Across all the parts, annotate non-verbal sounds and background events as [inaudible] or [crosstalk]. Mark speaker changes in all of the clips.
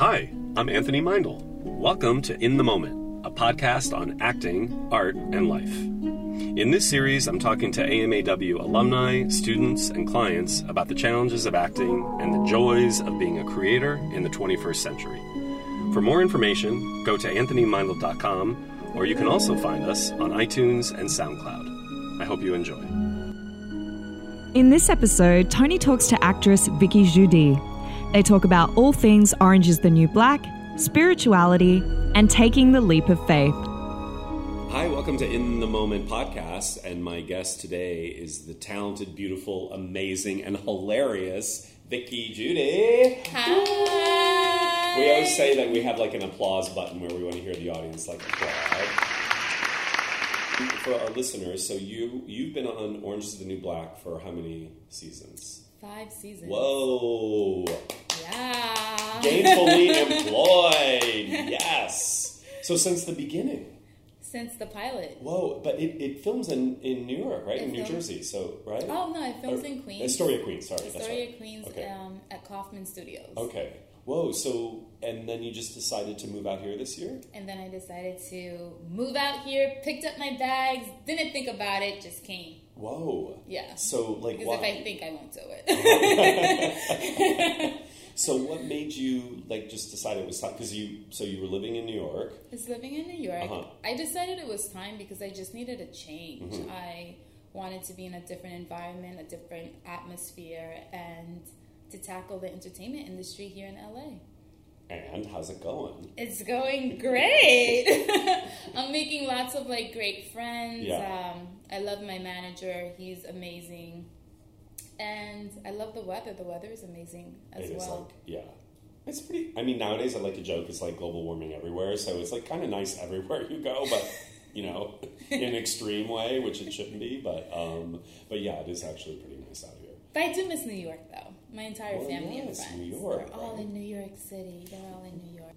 Speaker 1: Hi, I'm Anthony Meindl. Welcome to In the Moment, a podcast on acting, art, and life. In this series, I'm talking to AMAW alumni, students, and clients about the challenges of acting and the joys of being a creator in the 21st century. For more information, go to anthonymeindl.com, or you can also find us on iTunes and SoundCloud. I hope you enjoy.
Speaker 2: In this episode, Tony talks to actress Vicky Judy. They talk about all things Orange is the New Black, spirituality, and taking the leap of faith.
Speaker 1: Hi, welcome to In the Moment podcast. And my guest today is the talented, beautiful, amazing, and hilarious Vicky Judy.
Speaker 3: Hi.
Speaker 1: We always say that we have like an applause button where we want to hear the audience like applaud. For our listeners, so you you've been on Orange is the New Black for how many seasons?
Speaker 3: Five seasons.
Speaker 1: Whoa!
Speaker 3: Yeah.
Speaker 1: Gainfully [laughs] employed. Yes. So since the beginning.
Speaker 3: Since the pilot.
Speaker 1: Whoa! But it, it films in, in New York, right?
Speaker 3: It
Speaker 1: in New
Speaker 3: films-
Speaker 1: Jersey. So right?
Speaker 3: Oh no, it films
Speaker 1: Or-
Speaker 3: in Queens.
Speaker 1: Astoria, Queens. Sorry,
Speaker 3: Astoria,
Speaker 1: right.
Speaker 3: Queens,
Speaker 1: Okay.
Speaker 3: um, at Kaufman Studios.
Speaker 1: Okay. Whoa. So and then you just decided to move out here this year?
Speaker 3: And then I decided to move out here, picked up my bags, didn't think about it, just came.
Speaker 1: Whoa.
Speaker 3: Yeah.
Speaker 1: So like
Speaker 3: Because
Speaker 1: why?
Speaker 3: if I think I won't do it. [laughs]
Speaker 1: So what made you like just decide it was time? Because you so you were living in New York.
Speaker 3: It's living in New York.
Speaker 1: Uh-huh.
Speaker 3: I decided it was time because I just needed a change.
Speaker 1: Mm-hmm.
Speaker 3: I wanted to be in a different environment, a different atmosphere, and to tackle the entertainment industry here in LA.
Speaker 1: And how's it going?
Speaker 3: It's going great. [laughs] I'm making lots of like great friends.
Speaker 1: Yeah.
Speaker 3: Um, I love my manager. He's amazing. And I love the weather. The weather is amazing as
Speaker 1: It
Speaker 3: well.
Speaker 1: like yeah. It's pretty. I mean, nowadays I like to joke it's like global warming everywhere, so it's like kind of nice everywhere you go, but [laughs] you know, in an extreme way, which it shouldn't be. But um, but yeah, it is actually pretty nice out here.
Speaker 3: but I do miss New York though. My entire
Speaker 1: Well,
Speaker 3: family and
Speaker 1: yes,
Speaker 3: friends.
Speaker 1: New York,
Speaker 3: They're all
Speaker 1: right?
Speaker 3: in New York City. They're all in New York.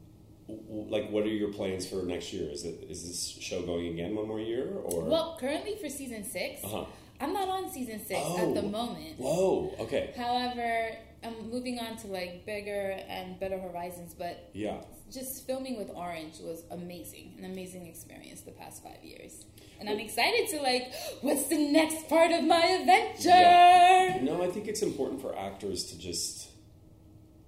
Speaker 1: Like, what are your plans for next year? Is it is this show going again one more year or?
Speaker 3: Well, currently for season 6
Speaker 1: Uh-huh.
Speaker 3: I'm not on season six
Speaker 1: Oh.
Speaker 3: at the moment.
Speaker 1: Whoa. Okay.
Speaker 3: However, I'm moving on to like bigger and better horizons, but
Speaker 1: Yeah.
Speaker 3: just filming with Orange was amazing, an amazing experience the past five years. And I'm excited to like, [gasps] what's the next part of my adventure?
Speaker 1: Yeah. No, I think it's important for actors to just.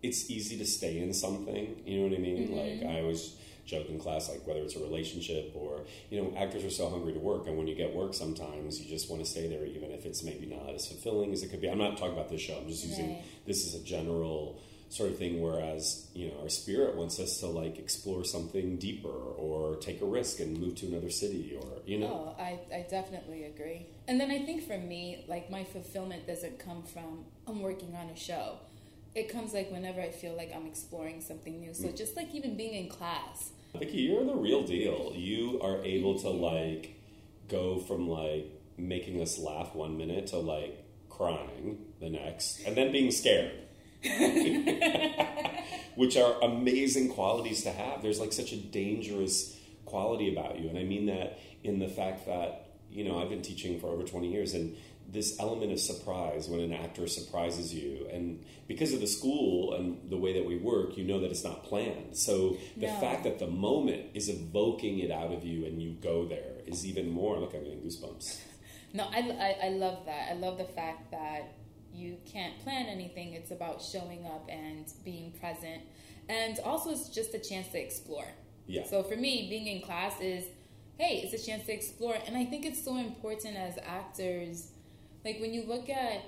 Speaker 1: It's easy to stay in something. You know what I mean? Mm-hmm. Like I always joke in class, like whether it's a relationship or you know, actors are so hungry to work, and when you get work, sometimes you just want to stay there, even if it's maybe not as fulfilling as it could be. I'm not talking about this show. I'm just using
Speaker 3: Right.
Speaker 1: this as a general sort of thing. Whereas you know, our spirit wants us to like explore something deeper or take a risk and move to another city, or you know.
Speaker 3: Oh, I, I definitely agree. And then I think for me, like my fulfillment doesn't come from I'm working on a show. It comes like whenever I feel like I'm exploring something new. So mm. just like even being in class.
Speaker 1: Vicky, you're the real deal. You are able to like go from like making us laugh one minute to like crying the next, and then being scared. [laughs] Which are amazing qualities to have. There's like such a dangerous quality about you. And I mean that in the fact that, you know, I've been teaching for over 20 years and this element of surprise when an actor surprises you and because of the school and the way that we work you know that it's not planned so the
Speaker 3: No.
Speaker 1: fact that the moment is evoking it out of you and you go there is even more look i'm getting goosebumps
Speaker 3: No, I, I, I love that. I love the fact that you can't plan anything. It's about showing up and being present. And also, it's just a chance to explore.
Speaker 1: Yeah.
Speaker 3: So for me, being in class is, hey, it's a chance to explore. And I think it's so important as actors. Like when you look at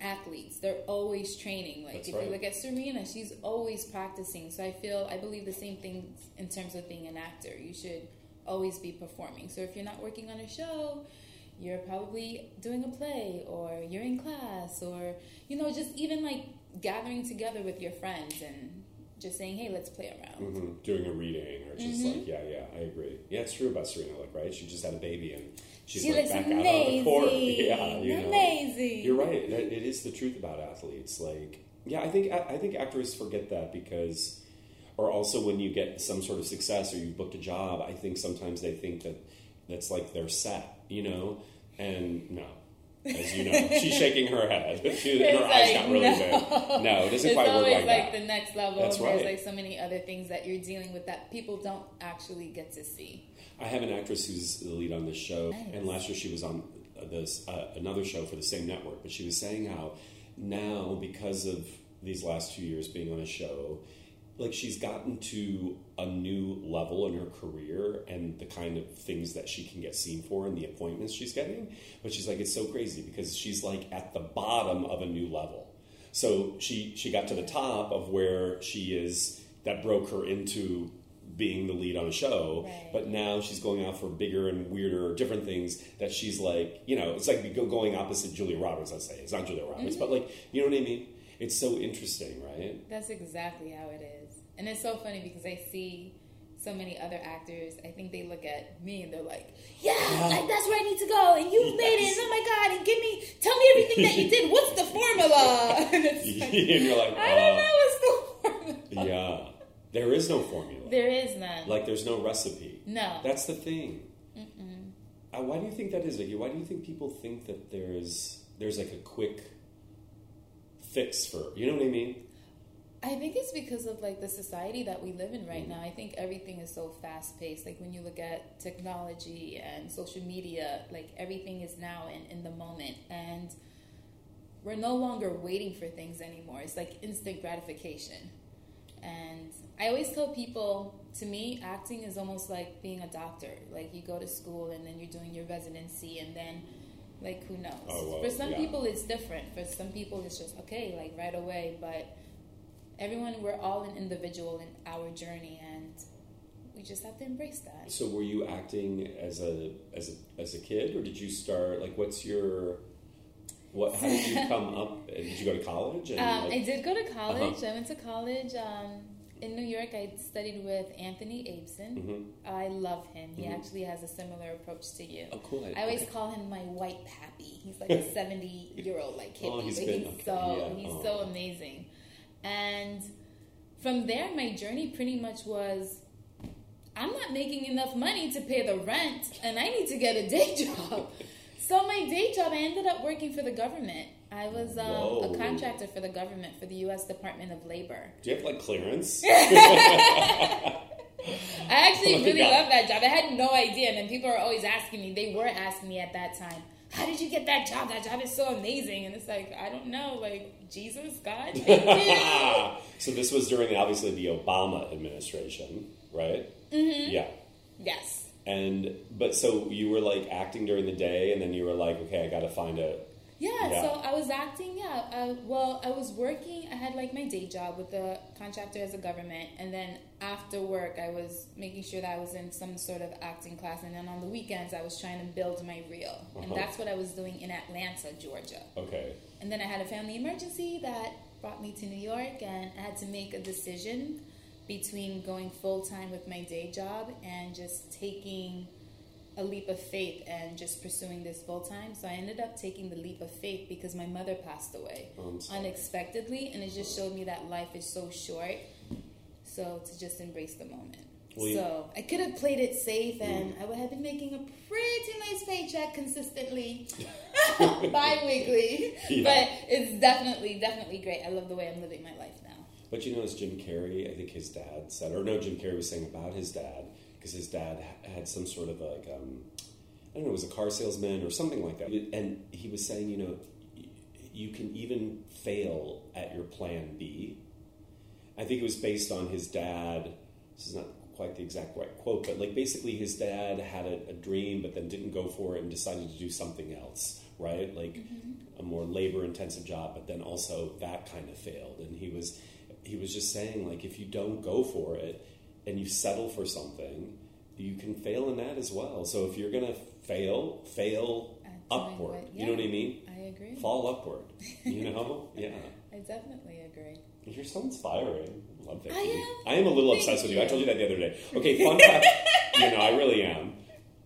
Speaker 3: athletes, they're always training. Like
Speaker 1: That's
Speaker 3: if
Speaker 1: right.
Speaker 3: you look at Serena, she's always practicing. So I feel, I believe the same thing in terms of being an actor. You should always be performing. So if you're not working on a show, you're probably doing a play or you're in class or, you know, just even like gathering together with your friends and just saying, hey, let's play around.
Speaker 1: hmm doing a reading or just
Speaker 3: Mm-hmm.
Speaker 1: like yeah yeah i agree. Yeah it's true about serena like right? She just had a baby and she's
Speaker 3: She
Speaker 1: like back out on the court. [laughs] Yeah you know.
Speaker 3: Amazing.
Speaker 1: you're right. It it is the truth about athletes. Like yeah i think i I think actors forget that because or also when you get some sort of success or you've booked a job i think sometimes they think that that's like their set you know? And no as you know. She's shaking her head. [laughs] She, her
Speaker 3: It's
Speaker 1: eyes got really
Speaker 3: no.
Speaker 1: big. No, it doesn't
Speaker 3: it's
Speaker 1: quite work
Speaker 3: always
Speaker 1: like,
Speaker 3: like,
Speaker 1: that.
Speaker 3: the next level.
Speaker 1: That's
Speaker 3: and There's like so many other things that you're dealing with that people don't actually get to see.
Speaker 1: I have an actress who's the lead on this show,
Speaker 3: Nice.
Speaker 1: and last year she was on this uh, another show for the same network. But she was saying how now, because of these last two years being on a show, like she's gotten to a new level in her career and the kind of things that she can get seen for and the appointments she's getting. But she's like, it's so crazy because she's like at the bottom of a new level. So she she got to the top of where she is. That broke her into being the lead on a show,
Speaker 3: Right.
Speaker 1: but now she's going out for bigger and weirder, different things that she's like, you know, it's like going opposite Julia Roberts. Let's say it's not Julia Roberts, mm-hmm. but like, you know what I mean? It's so interesting, right?
Speaker 3: That's exactly how it is. And it's so funny because I see so many other actors. I think they look at me and they're like, yeah, like, that's where I need to go. And you've made it. And oh my God. And give me, tell me everything that you did. What's the formula? [laughs] And like, [laughs]
Speaker 1: and you're like,
Speaker 3: I don't
Speaker 1: uh,
Speaker 3: know what's the formula.
Speaker 1: yeah, there is no formula.
Speaker 3: There is none.
Speaker 1: Like, there's no recipe.
Speaker 3: no.
Speaker 1: That's the thing. Uh, why do you think that is, Vicky? Why do you think people think that there's there's like a quick fix for you know what I mean?
Speaker 3: I think it's because of like the society that we live in right now. I think everything is so fast paced. Like when you look at technology and social media, like everything is now in, in the moment. And we're no longer waiting for things anymore. It's like instant gratification. And I always tell people, to me, acting is almost like being a doctor. Like you go to school and then you're doing your residency and then like who knows.
Speaker 1: Oh, well,
Speaker 3: for some
Speaker 1: yeah.
Speaker 3: people it's different. For some people it's just okay, like right away, but everyone we're all an individual in our journey and we just have to embrace that
Speaker 1: So were you acting as a as a as a kid, or did you start like what's your what? How did you [laughs] come up? Did you go to college? And,
Speaker 3: um,
Speaker 1: like-
Speaker 3: i did go to college
Speaker 1: Uh-huh.
Speaker 3: i went to college um, in new york i studied with anthony abeson
Speaker 1: Mhm.
Speaker 3: i love him he
Speaker 1: Mhm.
Speaker 3: actually has a similar approach to you
Speaker 1: Oh, cool.
Speaker 3: I always
Speaker 1: okay.
Speaker 3: call him my white pappy. He's [laughs] like a seventy year old like hippie,
Speaker 1: Oh, he's
Speaker 3: but
Speaker 1: been-
Speaker 3: he's
Speaker 1: okay,
Speaker 3: so
Speaker 1: yeah,
Speaker 3: he's
Speaker 1: oh.
Speaker 3: so amazing. And from there, my journey pretty much was, I'm not making enough money to pay the rent, and I need to get a day [laughs] job. so my day job, I ended up working for the government. I was um, a contractor for the government for the U.S. Department of Labor.
Speaker 1: Do you have like clearance? [laughs]
Speaker 3: I actually [laughs]
Speaker 1: Oh
Speaker 3: really
Speaker 1: God.
Speaker 3: love that job. I had no idea, and then people are always asking me. They were asking me at that time, "How did you get that job? That job is so amazing." And it's like, I don't know, like Jesus, God, [laughs] [laughs]
Speaker 1: so this was during obviously the Obama administration, right? Mm-hmm. Yeah.
Speaker 3: yes,
Speaker 1: And but so you were like acting during the day, and then you were like, okay, I got to find a.
Speaker 3: yeah,
Speaker 1: Yeah.
Speaker 3: So I was acting. Yeah. Uh, well, I was working. I had like my day job with the contractor as a government, and then after work, I was making sure that I was in some sort of acting class, and then on the weekends, I was trying to build my reel, and
Speaker 1: Uh-huh.
Speaker 3: that's what I was doing in Atlanta, Georgia.
Speaker 1: Okay.
Speaker 3: And then I had a family emergency that brought me to New York, and I had to make a decision between going full time with my day job and just taking a leap of faith and just pursuing this full time. So I ended up taking the leap of faith because my mother passed away unexpectedly, and it just showed me that life is so short. So to just embrace the moment.
Speaker 1: Well,
Speaker 3: so I could have played it safe, and I would have been making a pretty nice paycheck consistently, [laughs] bi-weekly.
Speaker 1: Yeah.
Speaker 3: But it's definitely, definitely great. I love the way I'm living my life now.
Speaker 1: But you know, as Jim Carrey, I think his dad said, or no, Jim Carrey was saying about his dad because his dad had some sort of like, um, I don't know, it was a car salesman or something like that, and he was saying, you know, you can even fail at your plan B. I think it was based on his dad. This is not quite the exact right quote, but like basically his dad had a, a dream, but then didn't go for it and decided to do something else, right? Like a more labor intensive job, but then also that kind of failed. And he was he was just saying like if you don't go for it and you settle for something, you can fail in that as well. So if you're gonna fail, fail upward.
Speaker 3: what-
Speaker 1: You know what I mean?
Speaker 3: I agree.
Speaker 1: Fall upward. You know? [laughs] yeah.
Speaker 3: I definitely agree.
Speaker 1: You're so inspiring. I Love Vicky.
Speaker 3: I am.
Speaker 1: I am a little
Speaker 3: Thank
Speaker 1: obsessed with you. I told you that the other day. Okay, fun [laughs] fact. you know, I really am.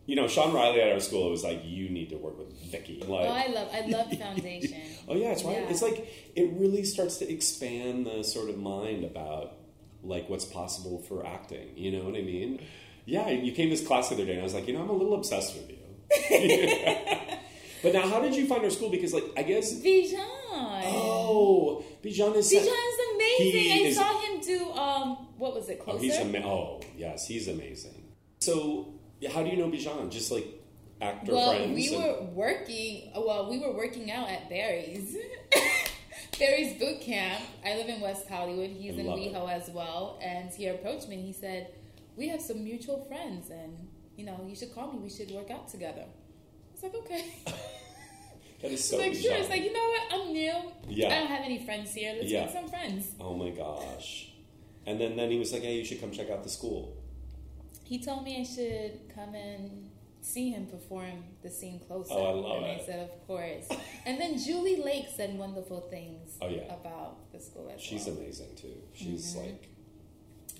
Speaker 1: You know, Sean Riley at our school was like, "You need to work with Vicky." Oh, like,
Speaker 3: Oh, I love, I love Foundation. [laughs]
Speaker 1: oh yeah, it's right.
Speaker 3: Yeah.
Speaker 1: It's like it really starts to expand the sort of mind about like what's possible for acting. You know what I mean? Yeah, you came to this class the other day, and I was like, you know, I'm a little obsessed with you. [laughs] But now, how did you find our school? Because, like, I guess.
Speaker 3: Bijan.
Speaker 1: Oh, Bijan is.
Speaker 3: Bijan is amazing.
Speaker 1: He
Speaker 3: I
Speaker 1: is-
Speaker 3: saw him do um, what was it?
Speaker 1: Oh,
Speaker 3: Closer.
Speaker 1: he's ama- Oh, yes, he's amazing. So, how do you know Bijan? Just like actor
Speaker 3: well,
Speaker 1: friends?
Speaker 3: we
Speaker 1: and-
Speaker 3: were working. Well, we were working out at Barry's. [laughs] Barry's boot camp. I live in West Hollywood. He's
Speaker 1: I
Speaker 3: in. WeHo as well. And he approached me and he said, "We have some mutual friends, and you know, you should call me. We should work out together." I was like, "Okay." [laughs]
Speaker 1: That is [laughs] so
Speaker 3: like sure. It's like you know what? I'm new.
Speaker 1: Yeah.
Speaker 3: I don't have any friends here. Let's
Speaker 1: Yeah.
Speaker 3: make some friends.
Speaker 1: Oh my gosh. And then, then he was like, hey, you should come check out the school.
Speaker 3: He told me I should come and see him perform the scene closer.
Speaker 1: Oh, I love
Speaker 3: and
Speaker 1: it.
Speaker 3: I said, of course. and then Julie Lake said wonderful things
Speaker 1: Oh, yeah.
Speaker 3: about the school as
Speaker 1: She's
Speaker 3: well.
Speaker 1: amazing too. She's
Speaker 3: Mm-hmm.
Speaker 1: like,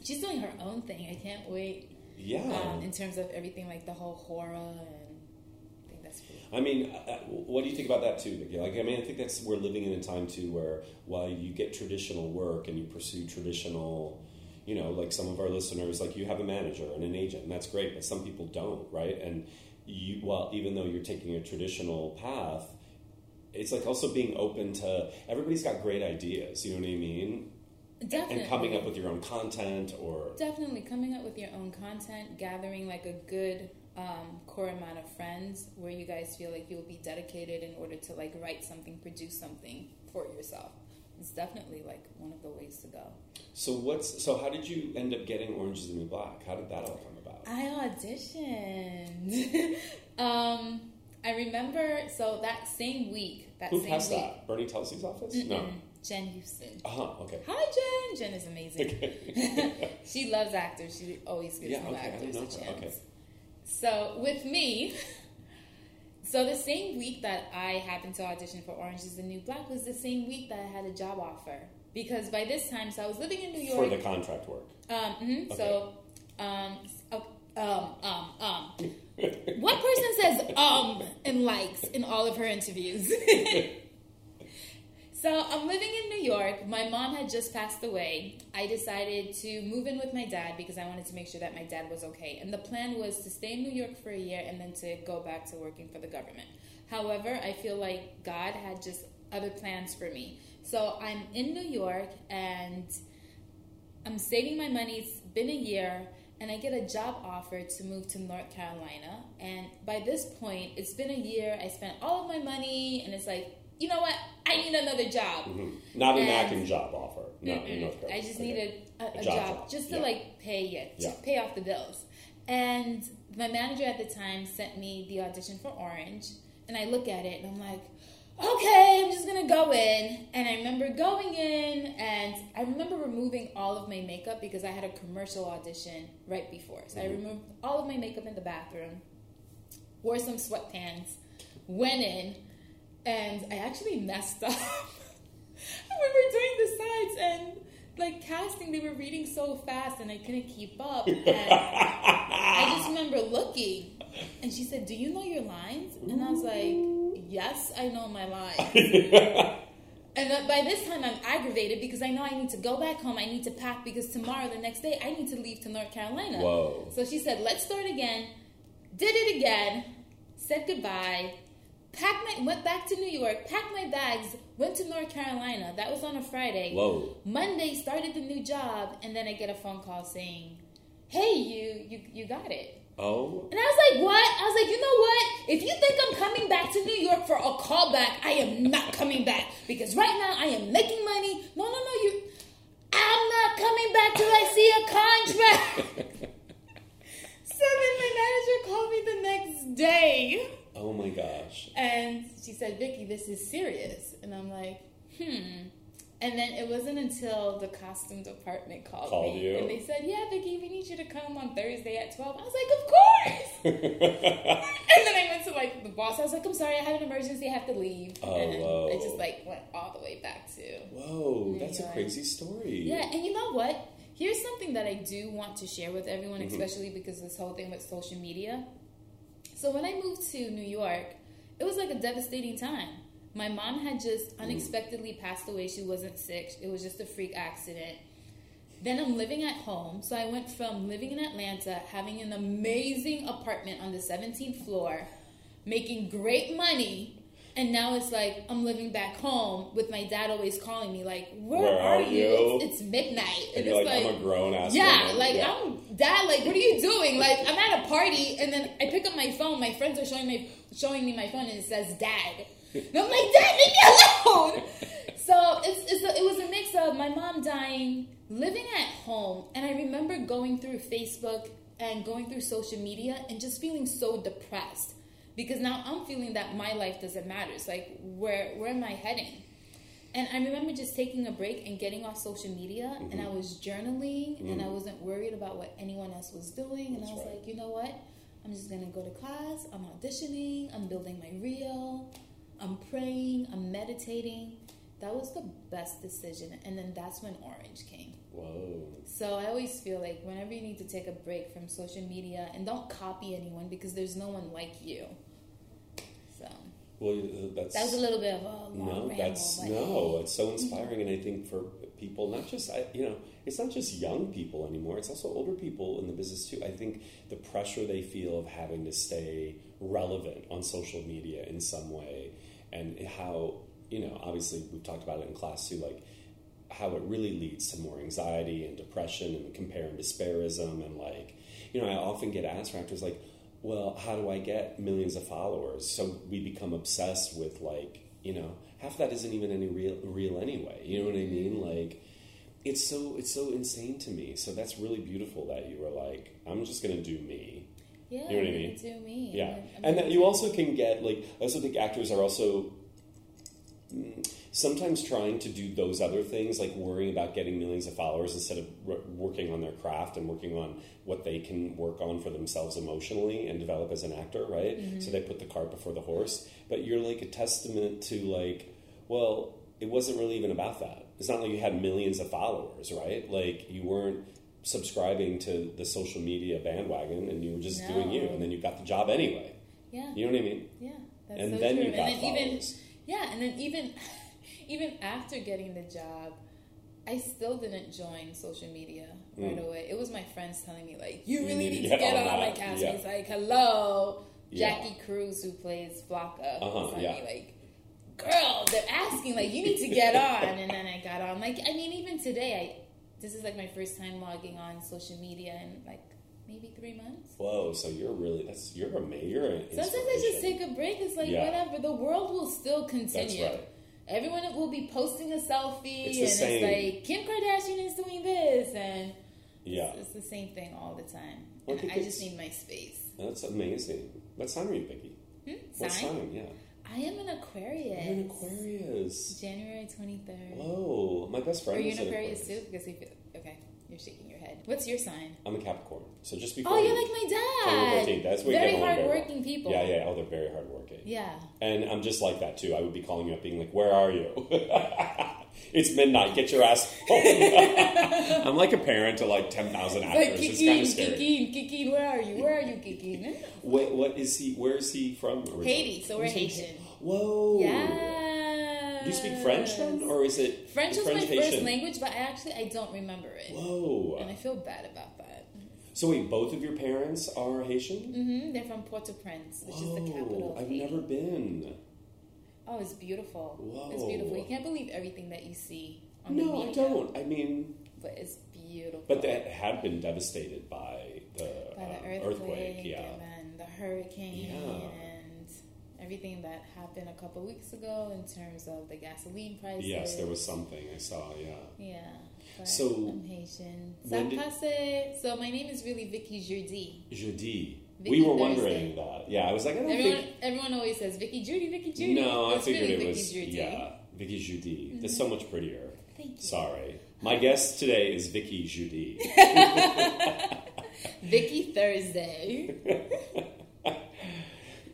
Speaker 3: She's doing her own thing. I can't wait
Speaker 1: yeah.
Speaker 3: um, in terms of everything like the whole horror and I think that's pretty
Speaker 1: I mean, uh, uh, what do you think about that too, Vicky? Like, I mean, I think that's we're living in a time too where while you get traditional work and you pursue traditional, you know, like some of our listeners, like you have a manager and an agent, and that's great, but some people don't, right? And you, well, even though you're taking a traditional path, it's like also being open to everybody's got great ideas. You know what I mean?
Speaker 3: Definitely.
Speaker 1: And coming up with your own content or
Speaker 3: Definitely coming up with your own content, gathering like a good um, core amount of friends where you guys feel like you'll be dedicated in order to like write something, produce something for yourself. It's definitely like one of the ways to go.
Speaker 1: so. What's so? How did you end up getting Orange is the New Black? How did that all come about?
Speaker 3: I auditioned. [laughs] um, I remember so that same week, that
Speaker 1: Who
Speaker 3: same
Speaker 1: passed
Speaker 3: week,
Speaker 1: that? Bernie Telsey's office? No.
Speaker 3: Mm-mm, Jen Euston.
Speaker 1: Uh huh. Okay.
Speaker 3: Hi, Jen. Jen is amazing. Okay. [laughs] she loves actors. She always gives
Speaker 1: Yeah,
Speaker 3: new
Speaker 1: okay, I
Speaker 3: actors a chance.
Speaker 1: Okay.
Speaker 3: So with me, so the same week that I happened to audition for Orange Is the New Black was the same week that I had a job offer. Because by this time, so I was living in New York For
Speaker 1: the contract work.
Speaker 3: Um, mhm,
Speaker 1: Okay.
Speaker 3: So, um, oh, um, um, um. What person says um and likes in all of her interviews? [laughs] so I'm living in New York. My mom had just passed away. I decided to move in with my dad because I wanted to make sure that my dad was okay. And the plan was to stay in New York for a year and then to go back to working for the government. However, I feel like God had just other plans for me. So I'm in New York and I'm saving my money. It's been a year, and I get a job offer to move to North Carolina. And by this point, it's been a year. I spent all of my money, and it's like, you know what? I need another job.
Speaker 1: Mhm. Not an acting job offer. No.
Speaker 3: I just
Speaker 1: Okay.
Speaker 3: needed a, a,
Speaker 1: A
Speaker 3: job,
Speaker 1: job job.
Speaker 3: just to
Speaker 1: Yeah.
Speaker 3: like pay it, to
Speaker 1: Yeah.
Speaker 3: pay off the bills. And my manager at the time sent me the audition for Orange, and I look at it and I'm like, okay, I'm just gonna go in. And I remember going in, and I remember removing all of my makeup because I had a commercial audition right before. So I
Speaker 1: Mhm.
Speaker 3: removed all of my makeup in the bathroom, wore some sweatpants, went in, and I actually messed up. [laughs] we were doing the sides and like casting, they were reading so fast and I couldn't keep up. And I just remember looking and she said, Do you know your lines? And I was like, Yes, I know my lines. [laughs] And by this time, I'm aggravated because I know I need to go back home. I need to pack because tomorrow, the next day, I need to leave to North Carolina.
Speaker 1: Whoa.
Speaker 3: So she said, let's start again. Did it again. Said goodbye. Packed my, went back to New York. Packed my bags. Went to North Carolina. That was on a Friday.
Speaker 1: Whoa.
Speaker 3: Monday started the new job, and then I get a phone call saying, "Hey, you, you, you got it."
Speaker 1: Oh.
Speaker 3: And I was like, what? I was like, you know what? If you think I'm coming back to New York for a callback, I am not coming back. Because right now I am making money. No, no, no, you I'm not coming back till I see a contract. [laughs] so then my manager called me the next day
Speaker 1: Oh my gosh.
Speaker 3: and she said, Vicky, this is serious. And I'm like, hmm. And then it wasn't until the costume department called,
Speaker 1: Called
Speaker 3: me
Speaker 1: you?
Speaker 3: and they said, "Yeah, Vicky, we need you to come on Thursday at 12. I was like, "Of course!" [laughs] and then I went to like the boss. I was like, "I'm sorry, I have an emergency. I have to leave."
Speaker 1: Oh,
Speaker 3: and
Speaker 1: whoa.
Speaker 3: I just like went all the way back to
Speaker 1: Whoa, that's a crazy story.
Speaker 3: yeah. And you know what? Here's something that I do want to share with everyone,
Speaker 1: Mhm.
Speaker 3: especially because this whole thing with social media. So when I moved to New York, it was like a devastating time. My mom had just mm. unexpectedly passed away. She wasn't sick. It was just a freak accident. Then I'm living at home. So I went from living in Atlanta, having an amazing apartment on the 17th floor, making great money. And now it's like I'm living back home with my dad always calling me like, "Where,
Speaker 1: Where
Speaker 3: are,
Speaker 1: are
Speaker 3: you?
Speaker 1: you?"
Speaker 3: It's, it's midnight."
Speaker 1: And you're like, I'm a grown ass.
Speaker 3: yeah,
Speaker 1: woman.
Speaker 3: like
Speaker 1: Yeah.
Speaker 3: I'm dad. Like, what are you doing? Like, I'm at a party, and then I pick up my phone. My friends are showing me showing me my phone, and it says dad. And I'm like, Dad, leave me alone. [laughs] so it's, it's a, it was a mix of my mom dying, living at home, and I remember going through Facebook and going through social media and just feeling so depressed because now I'm feeling that my life doesn't matter. It's like, where where am I heading? And I remember just taking a break and getting off social media, and mm-hmm. I was journaling, and I mm-hmm. wasn't worried about what anyone else was doing. And
Speaker 1: That's
Speaker 3: I was
Speaker 1: right.
Speaker 3: like, you know what? I'm just gonna go to class. I'm auditioning. I'm building my reel. I'm praying. I'm meditating. That was the best decision. And then that's when Orange came.
Speaker 1: Whoa.
Speaker 3: So I always feel like whenever you need to take a break from social media, and don't copy anyone because there's no one like you. So
Speaker 1: Well, uh, that's
Speaker 3: that was a little bit of a long
Speaker 1: no.
Speaker 3: ramble,
Speaker 1: That's
Speaker 3: but
Speaker 1: no. It's so inspiring, and I think for people, not just I, you know, it's not just young people anymore. It's also older people in the business too. I think the pressure they feel of having to stay relevant on social media in some way, and how you know, obviously we've talked about it in class too, like how it really leads to more anxiety and depression and compare and despairism and like you know i often get asked from actors like well how do i get millions of followers? So we become obsessed with like you know half of that isn't even any real real anyway you know what i mean? Like it's so it's so insane to me. So that's really beautiful that you were like i'm just gonna do me.
Speaker 3: Yeah,
Speaker 1: You know what I mean?
Speaker 3: Do me.
Speaker 1: yeah,
Speaker 3: I'm
Speaker 1: and that you also can get like I also think actors are also mm, sometimes trying to do those other things, like worrying about getting millions of followers instead of r- working on their craft and working on what they can work on for themselves emotionally and develop as an actor, right?
Speaker 3: Mm-hmm.
Speaker 1: So they put the cart before the horse. But you're like a testament to like, well, it wasn't really even about that. It's not like you had millions of followers, right? Like you weren't subscribing to the social media bandwagon and you were just doing you and then you got the job anyway.
Speaker 3: Yeah.
Speaker 1: You know what I mean?
Speaker 3: Yeah,
Speaker 1: and
Speaker 3: so
Speaker 1: then
Speaker 3: true.
Speaker 1: you got
Speaker 3: and then even yeah, and then even even after getting the job, I still didn't join social media right
Speaker 1: Mm.
Speaker 3: away. It was my friends telling me like, "You
Speaker 1: You
Speaker 3: really
Speaker 1: need
Speaker 3: need
Speaker 1: to get on
Speaker 3: on my
Speaker 1: that."
Speaker 3: cast."
Speaker 1: Yeah.
Speaker 3: It's like, "Hello,
Speaker 1: Yeah.
Speaker 3: Jackie Cruz, who plays Flaca."
Speaker 1: Uh-huh, yeah.
Speaker 3: me like, "Girl, they're asking like, you need to get on," and then I got on. Like, I mean, even today, I this is like my first time logging on social media in like maybe three months.
Speaker 1: Whoa, so you're really that's you're a major.
Speaker 3: Sometimes I just take a break. It's like
Speaker 1: Yeah.
Speaker 3: whatever. The world will still continue.
Speaker 1: That's right.
Speaker 3: Everyone will be posting a selfie,
Speaker 1: It's
Speaker 3: and it's like Kim Kardashian is doing this, and
Speaker 1: Yeah,
Speaker 3: it's, it's the same thing all the time.
Speaker 1: I
Speaker 3: And I just need my space.
Speaker 1: that's amazing. What sign are you, Vicky?
Speaker 3: Hmm?
Speaker 1: What
Speaker 3: Sign?
Speaker 1: sign? Yeah,
Speaker 3: I am an Aquarius.
Speaker 1: you're an Aquarius.
Speaker 3: January twenty third.
Speaker 1: Whoa, my best friend.
Speaker 3: Are
Speaker 1: you
Speaker 3: an Aquarius
Speaker 1: Aquarius.
Speaker 3: too? Because feel okay. You're shaking your head. What's your sign?
Speaker 1: I'm a Capricorn. So just before
Speaker 3: Oh,
Speaker 1: you-
Speaker 3: you're like my dad.
Speaker 1: 14th. That's you
Speaker 3: Very
Speaker 1: very well.
Speaker 3: hardworking people.
Speaker 1: Yeah, yeah. Oh, they're very hardworking.
Speaker 3: Yeah.
Speaker 1: And I'm just like that too. I would be calling you up, being like, "Where are you? [laughs] it's midnight. Get your ass home." [laughs] I'm like a parent to like ten thousand
Speaker 3: Like
Speaker 1: actors. it's kind of
Speaker 3: Kikeen,
Speaker 1: scary.
Speaker 3: Kikeen, Kikeen, where are you? Where are you, Kikeen?
Speaker 1: What, what is he? Where is he from? originally?
Speaker 3: Haiti, so we're Haitian.
Speaker 1: Whoa.
Speaker 3: Yeah.
Speaker 1: Do you speak French then, or is it
Speaker 3: French is my first language, but I actually I don't remember it,
Speaker 1: Whoa.
Speaker 3: and I feel bad about that.
Speaker 1: So wait, both of your parents are Haitian?
Speaker 3: Mm-hmm. They're from Port-au-Prince, which is the capital
Speaker 1: I've never been.
Speaker 3: Oh, it's beautiful.
Speaker 1: Whoa.
Speaker 3: It's beautiful. You can't believe everything that you see on
Speaker 1: No,
Speaker 3: the
Speaker 1: I don't. I mean,
Speaker 3: But it's beautiful.
Speaker 1: but that had been devastated by the,
Speaker 3: by the earthquake,
Speaker 1: Yeah.
Speaker 3: and then the hurricane
Speaker 1: Yeah.
Speaker 3: Everything that happened a couple weeks ago in terms of the gasoline prices.
Speaker 1: Yes, there was something I saw. Yeah.
Speaker 3: Yeah.
Speaker 1: So,
Speaker 3: I'm Haitian.
Speaker 1: when did-
Speaker 3: So my name is really Vicky Jourdi.
Speaker 1: Jeudi.
Speaker 3: Vicky
Speaker 1: we were
Speaker 3: Thursday.
Speaker 1: wondering that. Yeah, I was like, I don't
Speaker 3: Everyone,
Speaker 1: think.
Speaker 3: everyone always says Vicky Judy, Vicky Judy.
Speaker 1: No, I figured
Speaker 3: really
Speaker 1: it
Speaker 3: Vicky
Speaker 1: was.
Speaker 3: Judy.
Speaker 1: Yeah, Vicky Jeudi. That's mm-hmm. so much prettier.
Speaker 3: Thank you.
Speaker 1: Sorry. My guest today is Vicky Jeudi. [laughs]
Speaker 3: Vicky Thursday. [laughs]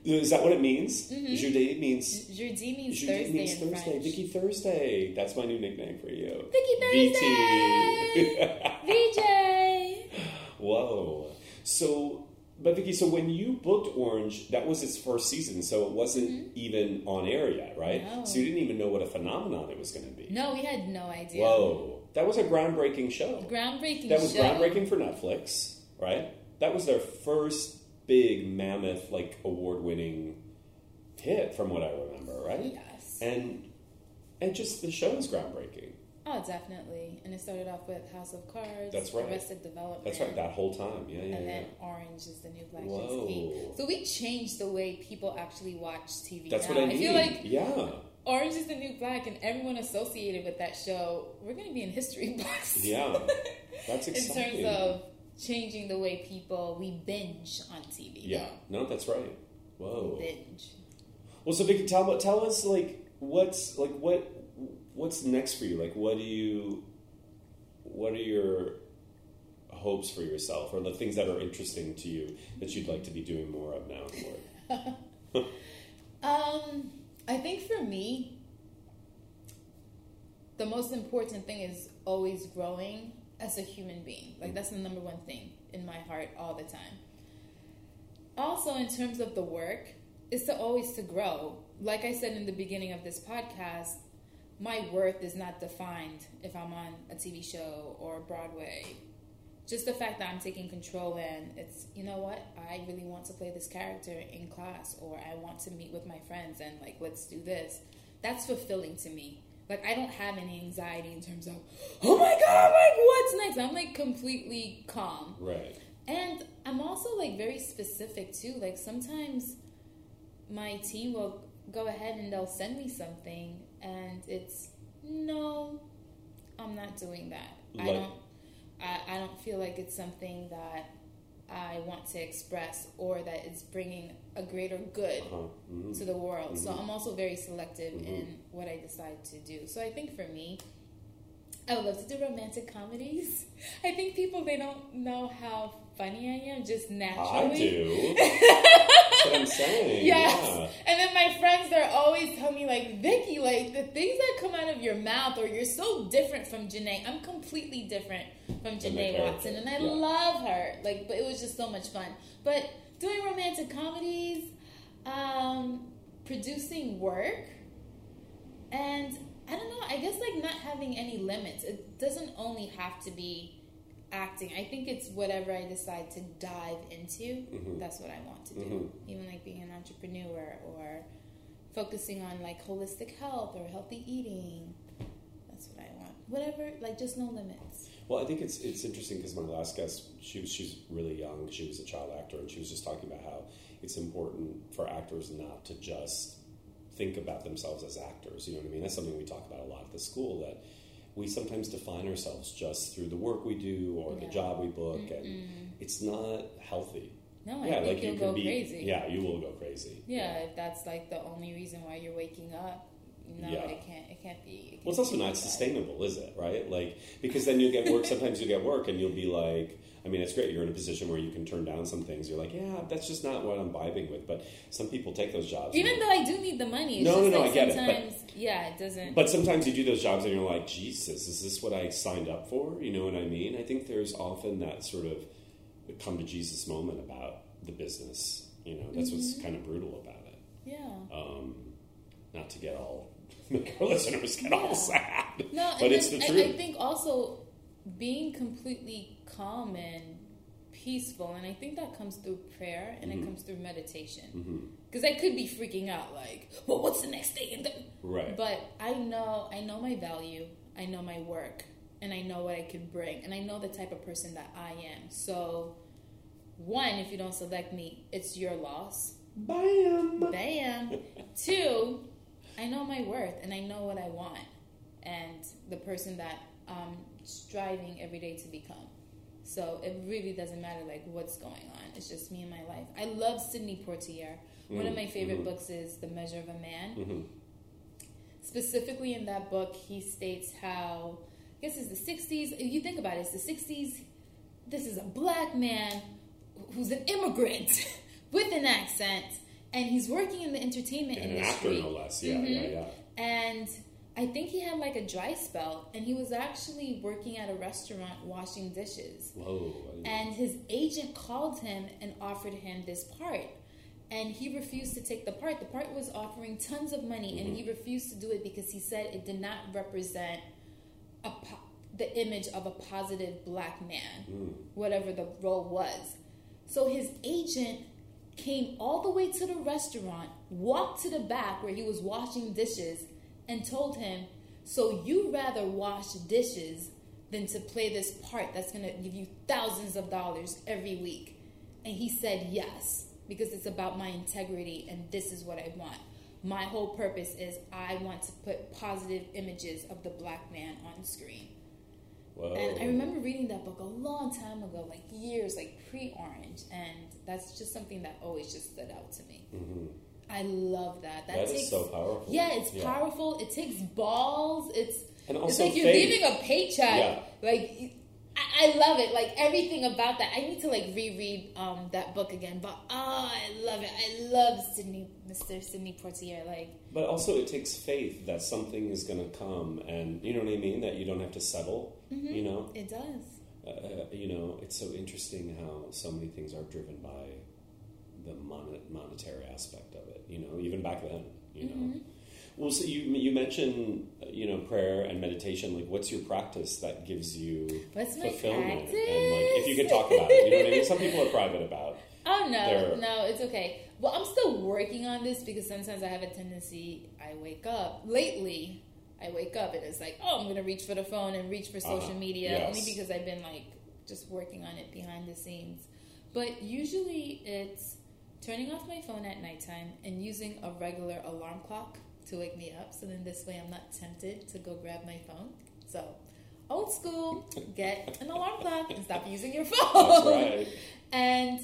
Speaker 1: is that what it means?
Speaker 3: Mm-hmm.
Speaker 1: Jeudi means.
Speaker 3: Jeudi means
Speaker 1: Jeudi
Speaker 3: Thursday
Speaker 1: means Thursday.
Speaker 3: French.
Speaker 1: Vicky Thursday. That's my new nickname for you.
Speaker 3: Vicky
Speaker 1: VT. [laughs]
Speaker 3: VJ.
Speaker 1: Whoa. So, but Vicky, so when you booked Orange, that was its first season, so it wasn't even on air yet, right?
Speaker 3: Mm-hmm. No.
Speaker 1: So you didn't even know what a phenomenon it was going to be.
Speaker 3: No, we had no idea.
Speaker 1: Whoa. That was a groundbreaking show.
Speaker 3: Groundbreaking
Speaker 1: That was
Speaker 3: show.
Speaker 1: groundbreaking for Netflix, right? That was their first big mammoth, like award winning hit from what I remember, right?
Speaker 3: Yes.
Speaker 1: And and just the show is groundbreaking.
Speaker 3: Oh, definitely. And it started off with House of Cards.
Speaker 1: That's right.
Speaker 3: Arrested Development.
Speaker 1: That's right. That whole time, yeah, yeah,
Speaker 3: and
Speaker 1: yeah.
Speaker 3: then Orange is the new Black
Speaker 1: Whoa.
Speaker 3: is. So we changed the way people actually watch TV.
Speaker 1: That's
Speaker 3: now.
Speaker 1: what I mean.
Speaker 3: I feel like
Speaker 1: yeah,
Speaker 3: Orange is the New Black, and everyone associated with that show, we're going to be in history [laughs] books.
Speaker 1: yeah. [laughs] That's exciting.
Speaker 3: in terms of changing the way people we binge on TV.
Speaker 1: yeah, no, that's right. Whoa.
Speaker 3: binge.
Speaker 1: Well, so Vicky, tell tell us like what's like what what's next for you? Like, what do you what are your hopes for yourself, or the things that are interesting to you that you'd like to be doing more of now? [laughs] [laughs]
Speaker 3: Um, I think for me, the most important thing is always growing as a human being. Like mm. that's the number one thing in my heart all the time. Also, in terms of the work, is to always to grow. Like I said in the beginning of this podcast, my worth is not defined if I'm on a TV show or Broadway. Just the fact that I'm taking control and it's, you know what, I really want to play this character in class or I want to meet with my friends and like, let's do this. That's fulfilling to me. Like, I don't have any anxiety in terms of, oh my God, like, what's next? I'm like completely calm.
Speaker 1: Right.
Speaker 3: And I'm also like very specific too. Like sometimes my team will go ahead and they'll send me something and it's no, I'm not doing that. I don't I, I don't feel like it's something that I want to express or that it's bringing a greater good
Speaker 1: Uh-huh. Mhm.
Speaker 3: to the world. So
Speaker 1: Mhm.
Speaker 3: I'm also very selective
Speaker 1: Mhm.
Speaker 3: in what I decide to do. So I think for me, I would love to do romantic comedies. [laughs] I think people they don't know how funny I am just
Speaker 1: I
Speaker 3: naturally.
Speaker 1: do. [laughs] That's what I'm [laughs] saying.
Speaker 3: Yes.
Speaker 1: Yeah.
Speaker 3: And then my friends they're always telling me like, Vicky, like the things that come out of your mouth or you're so different from Janae. I'm completely different from Janae Watson. And I
Speaker 1: yeah.
Speaker 3: love her. Like but it was just so much fun. But doing romantic comedies, um, producing work, and I don't know, I guess like not having any limits. It doesn't only have to be acting. I think it's whatever I decide to dive into.
Speaker 1: Mhm.
Speaker 3: That's what I want to do.
Speaker 1: Mhm.
Speaker 3: Even like being an entrepreneur or focusing on like holistic health or healthy eating. That's what I want. Whatever, like just no limits.
Speaker 1: Well, I think it's it's interesting because my last guest, she was she's really young. She was a child actor, and she was just talking about how it's important for actors not to just think about themselves as actors. You know what I mean? That's something we talk about a lot at the school. That we sometimes define ourselves just through the work we do or the job we book, and mm-hmm. it's not healthy.
Speaker 3: No, I
Speaker 1: yeah,
Speaker 3: think
Speaker 1: like
Speaker 3: you'll
Speaker 1: you
Speaker 3: go
Speaker 1: can be.
Speaker 3: crazy.
Speaker 1: Yeah, you will go crazy.
Speaker 3: Yeah, if that's like the only reason why you're waking up. No,
Speaker 1: Yeah.
Speaker 3: it can't. It can't be. it can't
Speaker 1: Well, it's also not sustainable, is it? Right? Like because then you get work. [laughs] Sometimes you get work, and you'll be like, I mean, it's great. You're in a position where you can turn down some things. You're like, yeah, that's just not what I'm vibing with. But some people take those jobs.
Speaker 3: Even though I do need the money,
Speaker 1: No, no, no,
Speaker 3: like
Speaker 1: I get it, but-
Speaker 3: sometimes, yeah, it doesn't.
Speaker 1: but sometimes you do those jobs, and you're like, Jesus, is this what I signed up for? You know what I mean? I think there's often that sort of come to Jesus moment about the business. You know, that's what's
Speaker 3: Mm-hmm.
Speaker 1: kind of brutal about it.
Speaker 3: yeah.
Speaker 1: Um, not to get all make our listeners get all sad,
Speaker 3: No,
Speaker 1: but
Speaker 3: and
Speaker 1: it's the
Speaker 3: then
Speaker 1: truth.
Speaker 3: I, I think also being completely calm and peaceful, and I think that comes through prayer and
Speaker 1: Mm-hmm.
Speaker 3: it comes through meditation. Because I could be freaking out, like, well, what's the next the-
Speaker 1: right.
Speaker 3: But I know, I know my value, I know my work, and I know what I can bring, and I know the type of person that I am. So, one, if you don't select me, it's your loss.
Speaker 1: Bam.
Speaker 3: Bam. [laughs] Two, I know my worth and I know what I want and the person that I'm striving every day to become. So it really doesn't matter like what's going on. It's just me and my life. I love Sidney Poitier. One of my favorite books is The Measure of a Man.
Speaker 1: Mhm.
Speaker 3: Specifically in that book, he states how I guess it's the '60s. If you think about it, it's the '60s. This is a black man who's an immigrant [laughs] with an accent, and he's working in the entertainment
Speaker 1: And an
Speaker 3: industry.
Speaker 1: actor, no less. Yeah, yeah,
Speaker 3: Mhm.
Speaker 1: yeah.
Speaker 3: And I think he had like a dry spell, and he was actually working at a restaurant washing dishes.
Speaker 1: Whoa.
Speaker 3: And his agent called him and offered him this part. And he refused to take the part. The part was offering tons of money, and he mm-hmm. refused to do it because he said it did not represent a po- the image of a positive black man, mm. whatever the role was. So his agent came all the way to the restaurant, walked to the back where he was washing dishes, and told him, So you rather wash dishes than to play this part that's going to give you thousands of dollars every week? And he said, Yes, because it's about my integrity and this is what I want. My whole purpose is I want to put positive images of the black man on screen.
Speaker 1: Whoa.
Speaker 3: And I remember reading that book a long time ago, like years, like pre Orange, and that's just something that always just stood out to me.
Speaker 1: Mhm.
Speaker 3: I love that. That,
Speaker 1: That is
Speaker 3: takes
Speaker 1: so powerful.
Speaker 3: Yeah, it's
Speaker 1: Yeah.
Speaker 3: powerful. It takes balls. It's
Speaker 1: And
Speaker 3: it's
Speaker 1: also
Speaker 3: like you're
Speaker 1: faith.
Speaker 3: leaving a paycheck.
Speaker 1: Yeah.
Speaker 3: Like I, I love it. Like everything about that. I need to like reread um, that book again. But oh, I love it. I love Sidney, Mr. Sidney Poitier. Like
Speaker 1: But also, it takes faith that something is going to come, and you know what I mean. That you don't have to settle.
Speaker 3: Mm-hmm.
Speaker 1: You know,
Speaker 3: it does.
Speaker 1: uh, you know, it's so interesting how so many things are driven by the mon- monetary aspect of it. You know, even back then. You know.
Speaker 3: Mm-hmm.
Speaker 1: Well, so you you mentioned uh, you know prayer and meditation. Like, what's your practice that gives you
Speaker 3: What's
Speaker 1: fulfillment? And like, if you could talk about it, you know what I mean. Some people are private about. [laughs]
Speaker 3: Oh no,
Speaker 1: They're-
Speaker 3: no, it's okay. Well, I'm still working on this because sometimes I have a tendency. I wake up lately. I wake up and it's like, oh, I'm gonna reach for the phone and reach for social
Speaker 1: Uh-huh,
Speaker 3: media
Speaker 1: yes.
Speaker 3: only because I've been like just working on it behind the scenes. But usually it's turning off my phone at nighttime and using a regular alarm clock to wake me up. So then this way I'm not tempted to go grab my phone. So old school, get an alarm clock and stop using your [laughs] phone.
Speaker 1: Right.
Speaker 3: And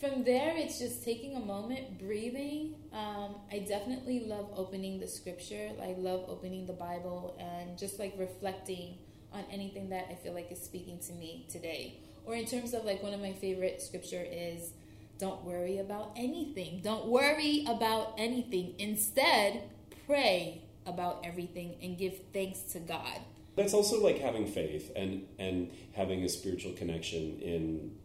Speaker 3: from there, it's just taking a moment, breathing. Um, I definitely love opening the scripture. I love opening the Bible and just like reflecting on anything that I feel like is speaking to me today. Or in terms of like one of my favorite scripture is don't worry about anything. Don't worry about anything. Instead, pray about everything and give thanks to God.
Speaker 1: That's also like having faith and and having a spiritual connection in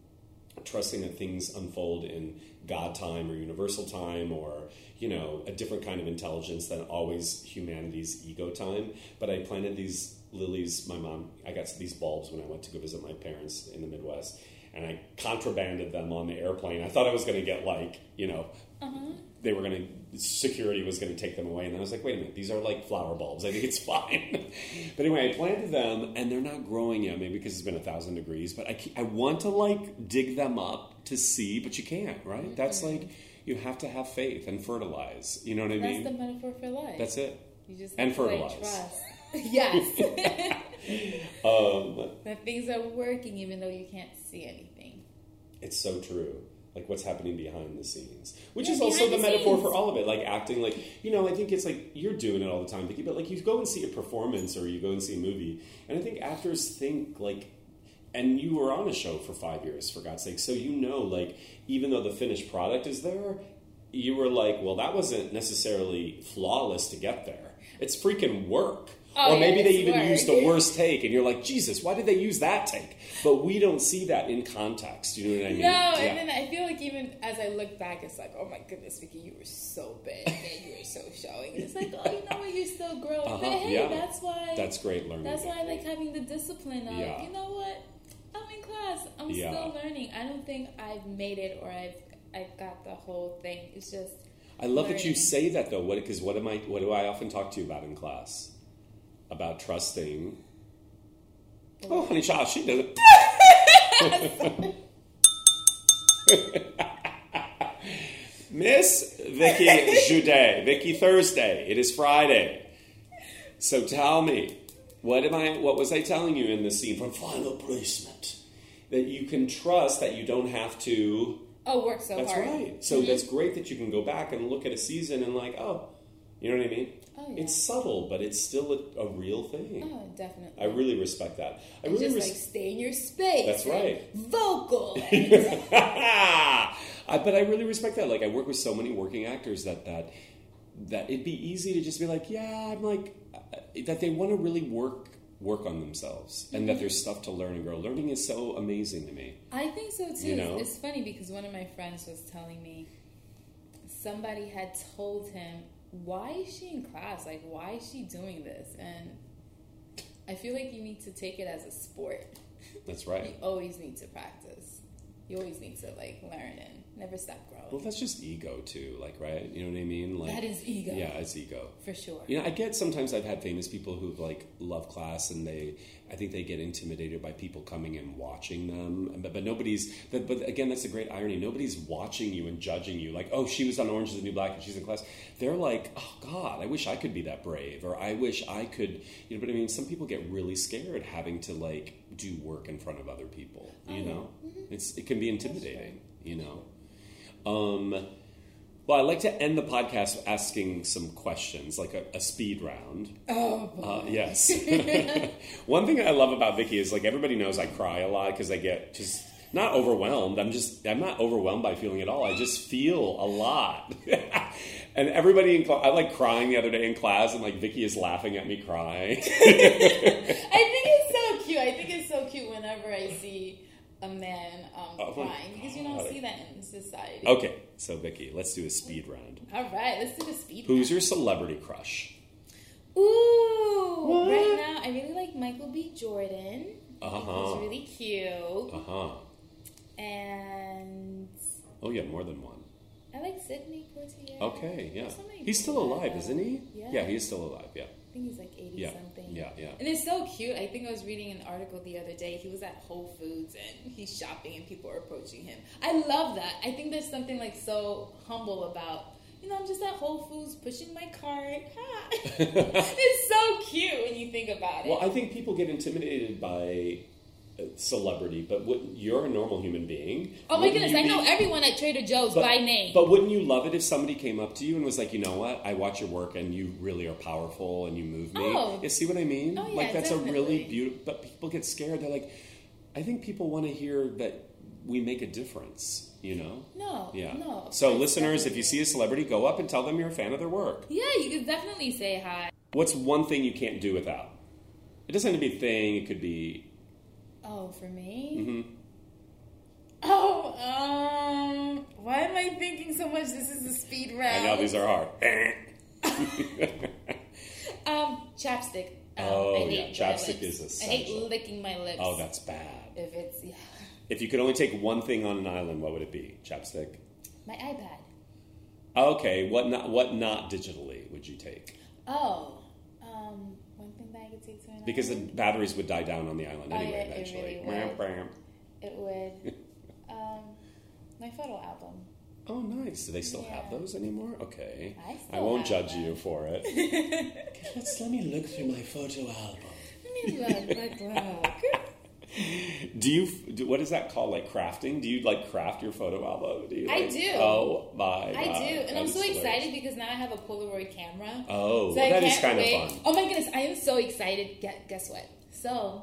Speaker 1: trusting that things unfold in God time or universal time or you know a different kind of intelligence than always humanity's ego time. But I planted these lilies. My mom, I got these bulbs when I went to go visit my parents in the Midwest, and I contrabanded them on the airplane. I thought I was going to get like you know mm-hmm. they were going to security was going to take them away and then i was like wait a minute these are like flower bulbs i think it's [laughs] fine but anyway i planted them and they're not growing yet maybe because it's been a thousand degrees but i, I want to like dig them up to see but you can't right mm-hmm. that's like you have to have faith and fertilize you know what i
Speaker 3: That's
Speaker 1: mean That's
Speaker 3: the metaphor for life.
Speaker 1: that's it
Speaker 3: You just
Speaker 1: And
Speaker 3: like,
Speaker 1: fertilize.
Speaker 3: trust. [laughs] yes. [laughs] [laughs]
Speaker 1: um,
Speaker 3: that things are working even though you can't see anything.
Speaker 1: It's so true. Like what's happening behind the scenes, which
Speaker 3: Yeah,
Speaker 1: is also the,
Speaker 3: the
Speaker 1: metaphor
Speaker 3: scenes.
Speaker 1: for all of it. Like acting, like you know, I think it's like you're doing it all the time, Vicky. But like you go and see a performance or you go and see a movie, and I think actors think like, and you were on a show for five years, for God's sake, so you know, like even though the finished product is there, you were like, well, that wasn't necessarily flawless to get there. It's freaking work.
Speaker 3: Oh,
Speaker 1: or
Speaker 3: yeah,
Speaker 1: maybe they even used the worst take, and you're like, Jesus, why did they use that take? But we don't see that in context. You know what I mean?
Speaker 3: No,
Speaker 1: Yeah.
Speaker 3: and then I feel like even as I look back, it's like, oh my goodness, Vicky, you were so bad, man, you were so showing. And it's like, oh, you know what, you're still growing.
Speaker 1: Uh-huh,
Speaker 3: But hey,
Speaker 1: yeah.
Speaker 3: that's why.
Speaker 1: That's great learning.
Speaker 3: That's why I like having the discipline of,
Speaker 1: Yeah.
Speaker 3: you know what, I'm in class, I'm
Speaker 1: Yeah.
Speaker 3: still learning. I don't think I've made it or I've I've got the whole thing. It's just
Speaker 1: I love that you say that though. What because what am I? What do I often talk to you about in class? About trusting. Oh. oh, honey, child, she does it. [laughs] Miss Vicky Jude, Vicky Thursday. It is Friday. So tell me, what am I? What was I telling you in the scene from Final Placement? That you can trust that you don't have to
Speaker 3: oh, work so
Speaker 1: that's
Speaker 3: hard.
Speaker 1: right. So mm-hmm. that's great that you can go back and look at a season and like, oh, you know what I mean?
Speaker 3: Oh, yeah.
Speaker 1: It's subtle, but it's still a, a real thing.
Speaker 3: Oh, definitely.
Speaker 1: I really respect that. I
Speaker 3: And
Speaker 1: really
Speaker 3: just
Speaker 1: res-
Speaker 3: like stay in your space.
Speaker 1: That's right.
Speaker 3: Vocal. [laughs] [laughs]
Speaker 1: I, but I really respect that. Like I work with so many working actors that that that it'd be easy to just be like, yeah, I'm like uh, that they want to really work work on themselves and
Speaker 3: Mm-hmm.
Speaker 1: that there's stuff to learn and grow. Learning is so amazing to me.
Speaker 3: I think so too.
Speaker 1: You know?
Speaker 3: It's funny because one of my friends was telling me somebody had told him, "Why is she in class? Like, why is she doing this?" And I feel like you need to take it as a sport.
Speaker 1: That's right. [laughs]
Speaker 3: You always need to practice. you always need to like learn and never stop growing.
Speaker 1: Well, that's just ego too, like right? You know what I mean? Like
Speaker 3: That is ego.
Speaker 1: Yeah, it's ego.
Speaker 3: for sure.
Speaker 1: You know, I get sometimes I've had famous people who like love class and they, I think they get intimidated by people coming and watching them. But, but nobody's, but, but again, that's a great irony. Nobody's watching you and judging you like, oh, she was on Orange is the New Black and she's in class. They're like, oh God, I wish I could be that brave, or I wish I could, you know. But I mean, some people get really scared having to like do work in front of other people. Oh, you know, mm-hmm. it's it can be intimidating. You know. Um, well, I'd like to end the podcast asking some questions, like a, a speed round.
Speaker 3: Oh,
Speaker 1: Uh, yes. [laughs] One thing I love about Vicky is like everybody knows I cry a lot because I get just not overwhelmed. I'm just I'm not overwhelmed by feeling at all. I just feel a lot. [laughs] and everybody in class, I like crying the other day in class, and like Vicky is laughing at me crying. [laughs]
Speaker 3: I think it's so cute. I think it's so cute whenever I see a man um,
Speaker 1: Oh
Speaker 3: crying because you don't see that in society.
Speaker 1: okay, so Vicky, let's do a speed round.
Speaker 3: All right, let's do the speed.
Speaker 1: Who's your celebrity crush?
Speaker 3: Ooh, right now I really like Michael B. Jordan.
Speaker 1: Uh-huh.
Speaker 3: He's really cute,
Speaker 1: Uh huh.
Speaker 3: and
Speaker 1: Oh yeah, more than one.
Speaker 3: I like Sidney Poitier.
Speaker 1: Okay, yeah.
Speaker 3: There's so many
Speaker 1: He's still
Speaker 3: people
Speaker 1: alive, isn't he?
Speaker 3: Yeah.
Speaker 1: he is still alive. Yeah.
Speaker 3: Think he's like eighty
Speaker 1: Yeah,
Speaker 3: something.
Speaker 1: yeah, yeah.
Speaker 3: And it's so cute. I think I was reading an article the other day. He was at Whole Foods and he's shopping and people are approaching him. I love that. I think there's something like so humble about. You know, I'm just at Whole Foods pushing my cart. [laughs] [laughs] It's so cute when you think about it.
Speaker 1: Well, I think people get intimidated by celebrity, but what, you're a normal human being.
Speaker 3: oh my
Speaker 1: Wouldn't
Speaker 3: goodness, I know everyone at Trader Joe's
Speaker 1: but,
Speaker 3: by name.
Speaker 1: But wouldn't you love it if somebody came up to you and was like, you know what, I watch your work and you really are powerful and you move me.
Speaker 3: Oh.
Speaker 1: You see what I mean?
Speaker 3: Oh, yeah,
Speaker 1: like that's a really beautiful. But people get scared. They're like, I think people want to hear that we make a difference. You know?
Speaker 3: no,
Speaker 1: Yeah.
Speaker 3: no.
Speaker 1: So, listeners, if you see a celebrity, go up and tell them you're a fan of their work.
Speaker 3: Yeah, you could definitely say hi.
Speaker 1: What's one thing you can't do without? It doesn't have to be a thing. It could be.
Speaker 3: Oh, for me?
Speaker 1: hmm
Speaker 3: Oh, um, why am I thinking so much? This is a speed round.
Speaker 1: I know these are hard. [laughs] [laughs]
Speaker 3: Um, chapstick. Um,
Speaker 1: Oh, yeah, chapstick is
Speaker 3: I hate licking my lips.
Speaker 1: oh, that's bad.
Speaker 3: If it's yeah,
Speaker 1: If you could only take one thing on an island, what would it be? Chapstick.
Speaker 3: my iPad.
Speaker 1: Okay, what not? What not digitally would you take?
Speaker 3: Oh, um, one thing that I could take to an
Speaker 1: Because the batteries would die down on the island
Speaker 3: Oh,
Speaker 1: anyway.
Speaker 3: yeah, it
Speaker 1: eventually.
Speaker 3: really would.
Speaker 1: bam.
Speaker 3: it would. [laughs] um, my photo album.
Speaker 1: Oh, nice. Do they still have those anymore? Okay.
Speaker 3: I
Speaker 1: I won't
Speaker 3: have
Speaker 1: judge
Speaker 3: them.
Speaker 1: you for it. [laughs] Let's let me look through my photo album.
Speaker 3: Let me look. Look. Look.
Speaker 1: Do you? Do, what is that called? Like crafting? Do you like craft your photo album? Do you?
Speaker 3: I do.
Speaker 1: Oh my!
Speaker 3: I
Speaker 1: God,
Speaker 3: do, and I'm so
Speaker 1: hilarious.
Speaker 3: excited because now I have a Polaroid camera.
Speaker 1: Oh,
Speaker 3: So
Speaker 1: well, that is kind
Speaker 3: wait.
Speaker 1: of fun.
Speaker 3: Oh my goodness, I am so excited. Guess what? So,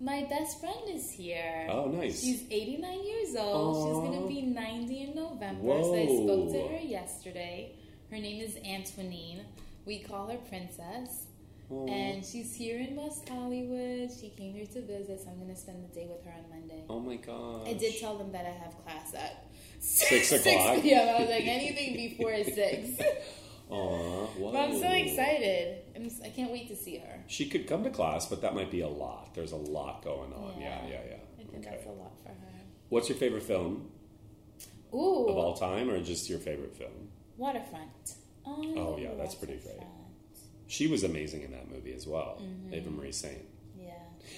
Speaker 3: my best friend is here.
Speaker 1: Oh, nice.
Speaker 3: She's 89 years old. She's going to be 90 in November. So I spoke to her yesterday. Her name is Antoinine. We call her Princess. And she's here in West Hollywood. She came here to visit, so I'm going to spend the day with her on Monday.
Speaker 1: oh my god!
Speaker 3: I did tell them that I have class at
Speaker 1: Six
Speaker 3: 6
Speaker 1: o'clock?
Speaker 3: p.m. I was like, anything before [laughs] 6.
Speaker 1: Aw,
Speaker 3: But I'm so excited. I'm, I can't wait to see her.
Speaker 1: She could come to class, but that might be a lot. There's a lot going on. Yeah, yeah, yeah.
Speaker 3: I think that's a lot for her.
Speaker 1: What's your favorite film
Speaker 3: Ooh,
Speaker 1: of all time, or just your favorite film?
Speaker 3: Waterfront. Oh,
Speaker 1: Oh, yeah, that's pretty great. She was amazing in that movie as well,
Speaker 3: Mm-hmm.
Speaker 1: Eva Marie Saint.
Speaker 3: Yeah.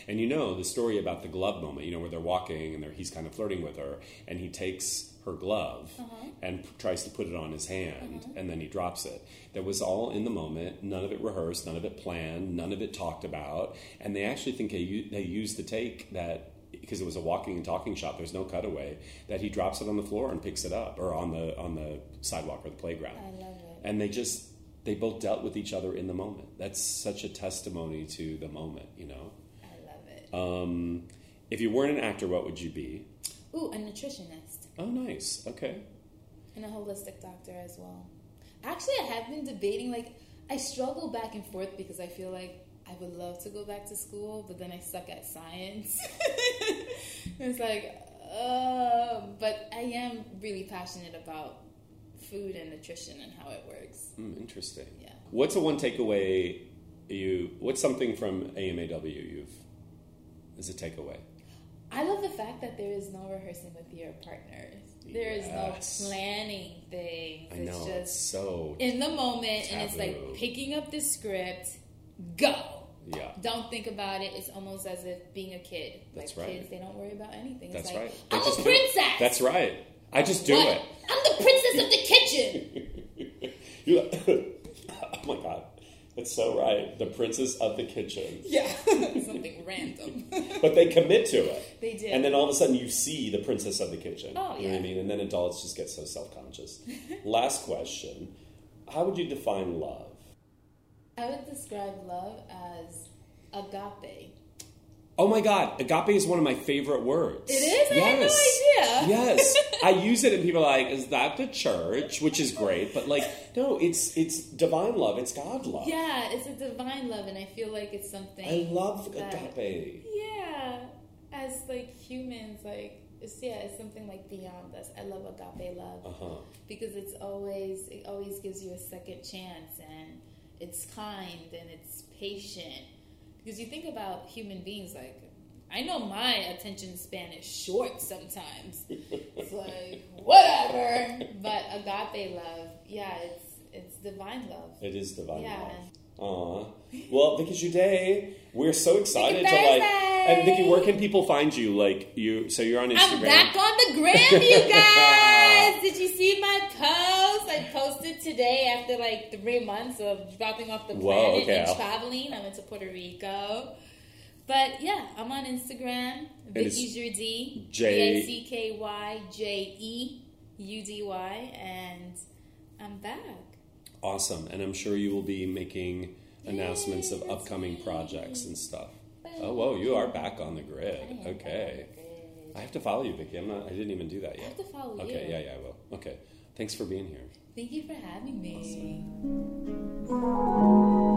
Speaker 1: And you know the story about the glove moment, you know, where they're walking and they're, he's kind of flirting with her, and he takes her glove
Speaker 3: Uh-huh.
Speaker 1: and p- tries to put it on his hand, and then he drops it. That was all in the moment, none of it rehearsed, none of it planned, none of it talked about, and they actually think they, u- they used the take that because it was a walking and talking shot. There's no cutaway that he drops it on the floor and picks it up, or on the on the sidewalk or the playground
Speaker 3: I love it.
Speaker 1: and they just they both dealt with each other in the moment that's such a testimony to the moment you know
Speaker 3: I love it.
Speaker 1: um, if you weren't an actor what would you be
Speaker 3: Ooh, a nutritionist
Speaker 1: oh nice okay
Speaker 3: and a holistic doctor as well. Actually, I have been debating. Like, I struggle back and forth because I feel like I would love to go back to school, but then I suck at science. [laughs] it's like, uh, but I am really passionate about food and nutrition and how it works.
Speaker 1: Hmm, interesting
Speaker 3: Yeah.
Speaker 1: what's the one takeaway you what's something from amaw you've as a takeaway
Speaker 3: I love the fact that there is no rehearsing with your partners. There is
Speaker 1: Yes.
Speaker 3: no planning things.
Speaker 1: I
Speaker 3: it's
Speaker 1: know.
Speaker 3: just
Speaker 1: it's so.
Speaker 3: in the moment and it's like picking up the script, go.
Speaker 1: yeah.
Speaker 3: Don't think about it. It's almost as if being a kid.
Speaker 1: That's
Speaker 3: like
Speaker 1: right.
Speaker 3: kids, they don't worry about anything.
Speaker 1: That's
Speaker 3: it's like,
Speaker 1: right. They
Speaker 3: I'm a princess.
Speaker 1: That's right. I just do
Speaker 3: What?
Speaker 1: it.
Speaker 3: I'm the princess of the kitchen. [laughs]
Speaker 1: You're [coughs] oh my god, that's so right. The princess of the kitchen.
Speaker 3: yeah, [laughs] [laughs] something random.
Speaker 1: But they commit to it.
Speaker 3: They did.
Speaker 1: And then all of a sudden you see the princess of the kitchen.
Speaker 3: Oh,
Speaker 1: You know what I mean? And then adults just get so self conscious. Last question How would you define love?
Speaker 3: I would describe love as agape.
Speaker 1: Oh my god, agape is one of my favorite words.
Speaker 3: It is? I had no idea. [laughs]
Speaker 1: yes. I use it and people are like, is that the church? Which is great, but like, no, it's it's divine love, it's God love.
Speaker 3: Yeah, it's a divine love, and I feel like it's something.
Speaker 1: I love
Speaker 3: that-
Speaker 1: agape.
Speaker 3: Yeah, as like humans, like it's yeah, it's something like beyond us. I love agape love
Speaker 1: Uh-huh.
Speaker 3: because it's always it always gives you a second chance, and it's kind and it's patient. Because you think about human beings, like I know my attention span is short sometimes. it's [laughs] like whatever, but agape love, yeah, it's it's divine love.
Speaker 1: It is divine
Speaker 3: Yeah.
Speaker 1: love. Aw. Well, Vicky Jeudy, we're so excited to like and Vicky, where can people find you? Like you so you're on Instagram.
Speaker 3: I'm back on the gram, you [laughs] guys. Did you see my post? I posted today after like three months of dropping off the planet
Speaker 1: Whoa, okay.
Speaker 3: and traveling. I went to Puerto Rico. But yeah, I'm on Instagram, Vicky Jeudy,
Speaker 1: J-
Speaker 3: I C K Y J E U D Y, and I'm back.
Speaker 1: Awesome. And I'm sure you will be making announcements of upcoming projects and stuff. Oh, whoa, you are back on the grid. Okay. I have to follow you, Vicki. I'm not, I didn't even do that yet.
Speaker 3: I have to follow
Speaker 1: okay,
Speaker 3: you.
Speaker 1: Okay, yeah, yeah, I will. Okay. Thanks for being here.
Speaker 3: Thank you for having me. Awesome.